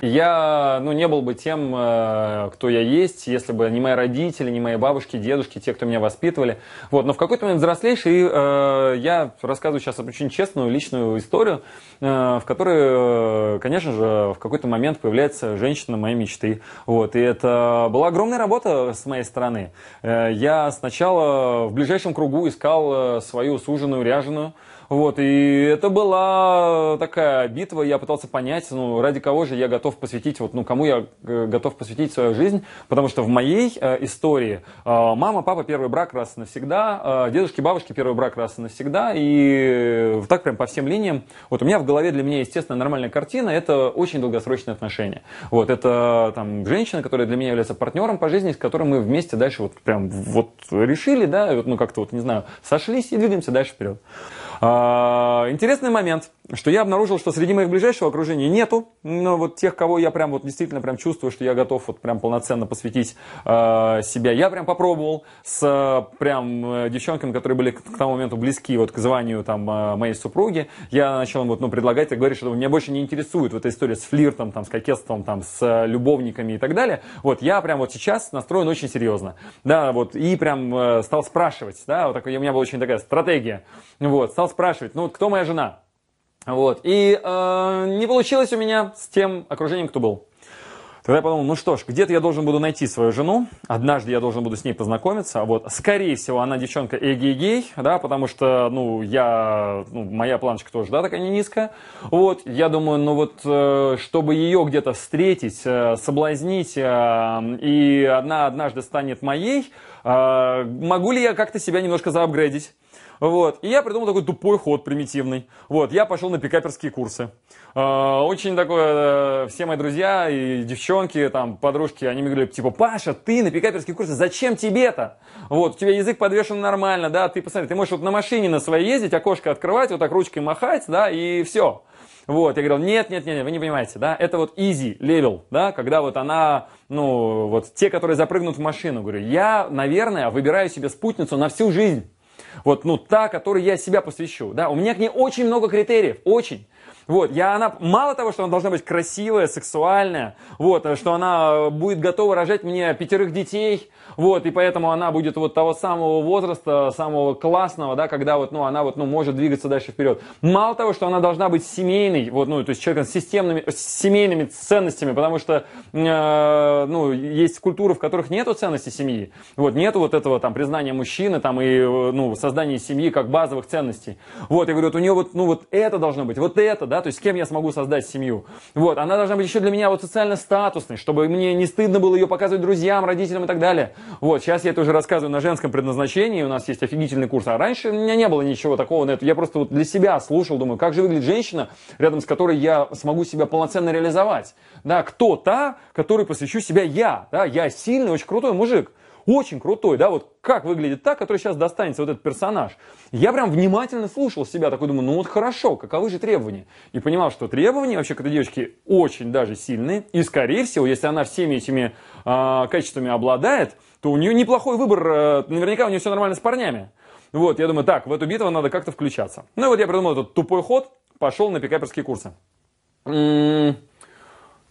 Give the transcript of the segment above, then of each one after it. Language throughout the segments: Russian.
Я ну, не был бы тем, э, кто я есть, если бы не мои родители, не мои бабушки, дедушки, те, кто меня воспитывали. Вот. Но в какой-то момент взрослеешь, и э, я рассказываю сейчас очень честную личную историю, э, в которой, э, конечно же, в какой-то момент появляется женщина моей мечты. Вот. И это была огромная работа с моей стороны. Э, я сначала в ближайшем кругу искал э, свою суженую, ряженую, вот, и это была такая битва, я пытался понять, ну, ради кого же я готов посвятить, вот, ну, кому я э, готов посвятить свою жизнь, потому что в моей э, истории э, мама, папа, первый брак раз и навсегда, э, дедушки, бабушки, первый брак раз и навсегда, и так прям по всем линиям. Вот у меня в голове для меня, естественно, нормальная картина, это очень долгосрочные отношения. Вот, это там женщина, которая для меня является партнером по жизни, с которым мы вместе дальше вот прям вот решили, да, вот, ну, как-то вот, не знаю, сошлись и двигаемся дальше вперед. А, интересный момент, что я обнаружил, что среди моих ближайшего окружения нету, но вот тех, кого я прям вот действительно прям чувствую, что я готов вот прям полноценно посвятить э, себя. Я прям попробовал с прям э, девчонками, которые были к тому моменту близки вот к званию там э, моей супруги. Я начал вот ну предлагать и говорить, что меня больше не интересует вот эта история с флиртом, там, с кокетством, там, с любовниками и так далее. Вот я прям вот сейчас настроен очень серьезно, да, вот и прям э, стал спрашивать, да, вот такой, у меня была очень такая стратегия, вот, стал спрашивать, ну вот кто моя жена? Вот. И э, не получилось у меня с тем окружением, кто был. Тогда я подумал, ну что ж, где-то я должен буду найти свою жену, однажды я должен буду с ней познакомиться, вот, скорее всего, она девчонка эгей-гей, да, потому что, ну, я, ну, моя планочка тоже, да, такая не низкая, вот, я думаю, ну вот, э, чтобы ее где-то встретить, э, соблазнить, э, и она однажды станет моей, могу ли я как-то себя немножко заапгрейдить? Вот. И я придумал такой тупой ход примитивный. Вот. Я пошел на пикаперские курсы. А, очень такое, э, все мои друзья и девчонки, там, подружки, они мне говорили, типа, Паша, ты на пикаперские курсы, зачем тебе-то? Вот, у тебя язык подвешен нормально, да, ты посмотри, ты можешь вот на машине на своей ездить, окошко открывать, вот так ручкой махать, да, и все. Вот, я говорил, нет, нет, нет, вы не понимаете, да, это вот easy level, да, когда вот она, ну, вот те, которые запрыгнут в машину, говорю, я, наверное, выбираю себе спутницу на всю жизнь. Вот, ну, та, которой я себя посвящу. Да, у меня к ней очень много критериев, очень. Вот, я, она, мало того, что она должна быть красивая, сексуальная, вот, что она будет готова рожать мне пятерых детей, вот, и поэтому она будет вот того самого возраста, самого классного, да, когда вот, ну, она вот, ну, может двигаться дальше вперед. Мало того, что она должна быть семейной, вот, ну, то есть человеком с системными, с семейными ценностями, потому что, э, ну, есть культуры, в которых нету ценности семьи, вот, нету вот этого там признания мужчины, там, и, ну, создания семьи как базовых ценностей. Вот, я говорю, вот у нее вот, ну, вот это должно быть, вот это, да, то есть с кем я смогу создать семью. Вот, она должна быть еще для меня вот социально статусной, чтобы мне не стыдно было ее показывать друзьям, родителям и так далее. Вот, сейчас я это уже рассказываю на женском предназначении, у нас есть офигительный курс, а раньше у меня не было ничего такого на это. Я просто вот для себя слушал, думаю, как же выглядит женщина, рядом с которой я смогу себя полноценно реализовать. Да, кто та, которой посвящу себя я, да, я сильный, очень крутой мужик очень крутой, да, вот как выглядит та, который сейчас достанется вот этот персонаж. Я прям внимательно слушал себя, такой думаю, ну вот хорошо, каковы же требования? И понимал, что требования вообще к этой девочке очень даже сильные, и скорее всего, если она всеми этими э, качествами обладает, то у нее неплохой выбор, э, наверняка у нее все нормально с парнями. Вот, я думаю, так, в эту битву надо как-то включаться. Ну и вот я придумал этот тупой ход, пошел на пикаперские курсы. М-м-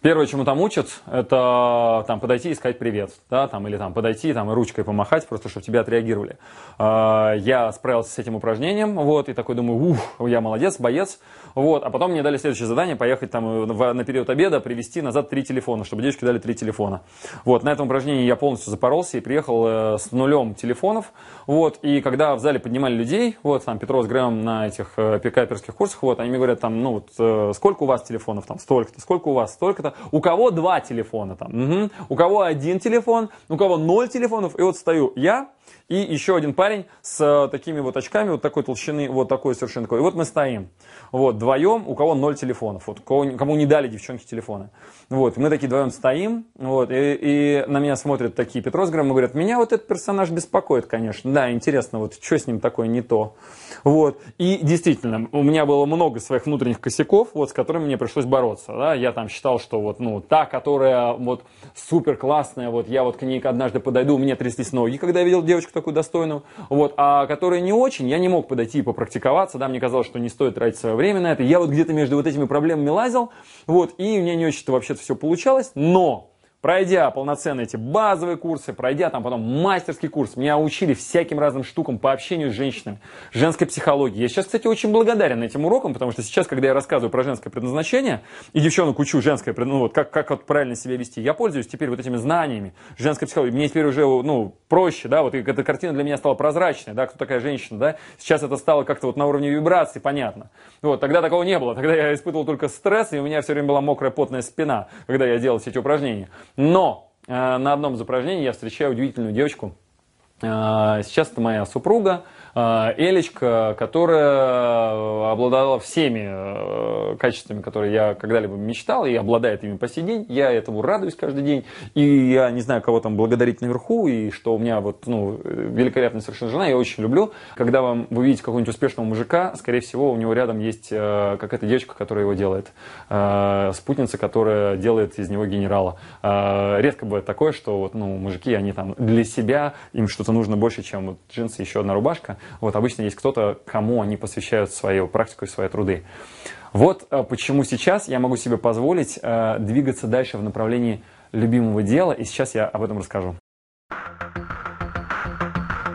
Первое, чему там учат, это там подойти и сказать привет, да, там, или там подойти там, и ручкой помахать, просто чтобы тебя отреагировали. А, я справился с этим упражнением, вот, и такой думаю, ух, я молодец, боец, вот, а потом мне дали следующее задание, поехать там на период обеда, привезти назад три телефона, чтобы девочки дали три телефона. Вот, на этом упражнении я полностью запоролся и приехал э, с нулем телефонов, вот, и когда в зале поднимали людей, вот, там, Петров с Грэмом на этих э, пикаперских курсах, вот, они мне говорят, там, ну, вот, э, сколько у вас телефонов, там, столько-то, сколько у вас, столько-то, это у кого два телефона там, угу. у кого один телефон, у кого ноль телефонов, и вот стою я, и еще один парень с э, такими вот очками, вот такой толщины, вот такой совершенно такой. И вот мы стоим, вот, вдвоем, у кого ноль телефонов, вот, кого, кому не дали девчонки телефоны. Вот, мы такие вдвоем стоим, вот, и, и на меня смотрят такие Петрос Грэм и говорят, меня вот этот персонаж беспокоит, конечно, да, интересно, вот, что с ним такое не то. Вот, и действительно, у меня было много своих внутренних косяков, вот, с которыми мне пришлось бороться, да, я там считал, что вот, ну, та, которая вот супер классная, вот, я вот к ней однажды подойду, у меня тряслись ноги, когда я видел девочку такую достойную, вот, а которые не очень, я не мог подойти и попрактиковаться, да, мне казалось, что не стоит тратить свое время на это, я вот где-то между вот этими проблемами лазил, вот, и у меня не очень-то вообще-то все получалось, но Пройдя полноценно эти базовые курсы, пройдя там потом мастерский курс, меня учили всяким разным штукам по общению с женщинами, женской психологии. Я сейчас, кстати, очень благодарен этим урокам, потому что сейчас, когда я рассказываю про женское предназначение, и девчонок учу женское, ну вот как, как вот правильно себя вести, я пользуюсь теперь вот этими знаниями женской психологии. Мне теперь уже, ну, проще, да, вот эта картина для меня стала прозрачной, да, кто такая женщина, да. Сейчас это стало как-то вот на уровне вибрации понятно. Вот, тогда такого не было, тогда я испытывал только стресс, и у меня все время была мокрая потная спина, когда я делал все эти упражнения. Но э, на одном из упражнений я встречаю удивительную девочку. Э, сейчас это моя супруга. А, Элечка, которая обладала всеми э, качествами, которые я когда-либо мечтал, и обладает ими по сей день. Я этому радуюсь каждый день. И я не знаю, кого там благодарить наверху, и что у меня вот, ну, великолепная совершенно жена, я очень люблю. Когда вам, вы видите какого-нибудь успешного мужика, скорее всего, у него рядом есть э, какая-то девочка, которая его делает. Э, спутница, которая делает из него генерала. Редко бывает такое, что вот, ну, мужики, они там для себя, им что-то нужно больше, чем вот джинсы еще одна рубашка. Вот обычно есть кто-то, кому они посвящают свою практику и свои труды. Вот э, почему сейчас я могу себе позволить э, двигаться дальше в направлении любимого дела, и сейчас я об этом расскажу.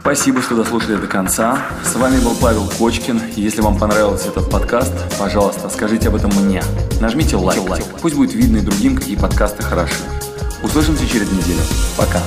Спасибо, что дослушали до конца. С вами был Павел Кочкин. Если вам понравился этот подкаст, пожалуйста, скажите об этом мне. Нажмите лайк. лайк. Пусть будет видно и другим, какие подкасты хороши. Услышимся через неделю. Пока.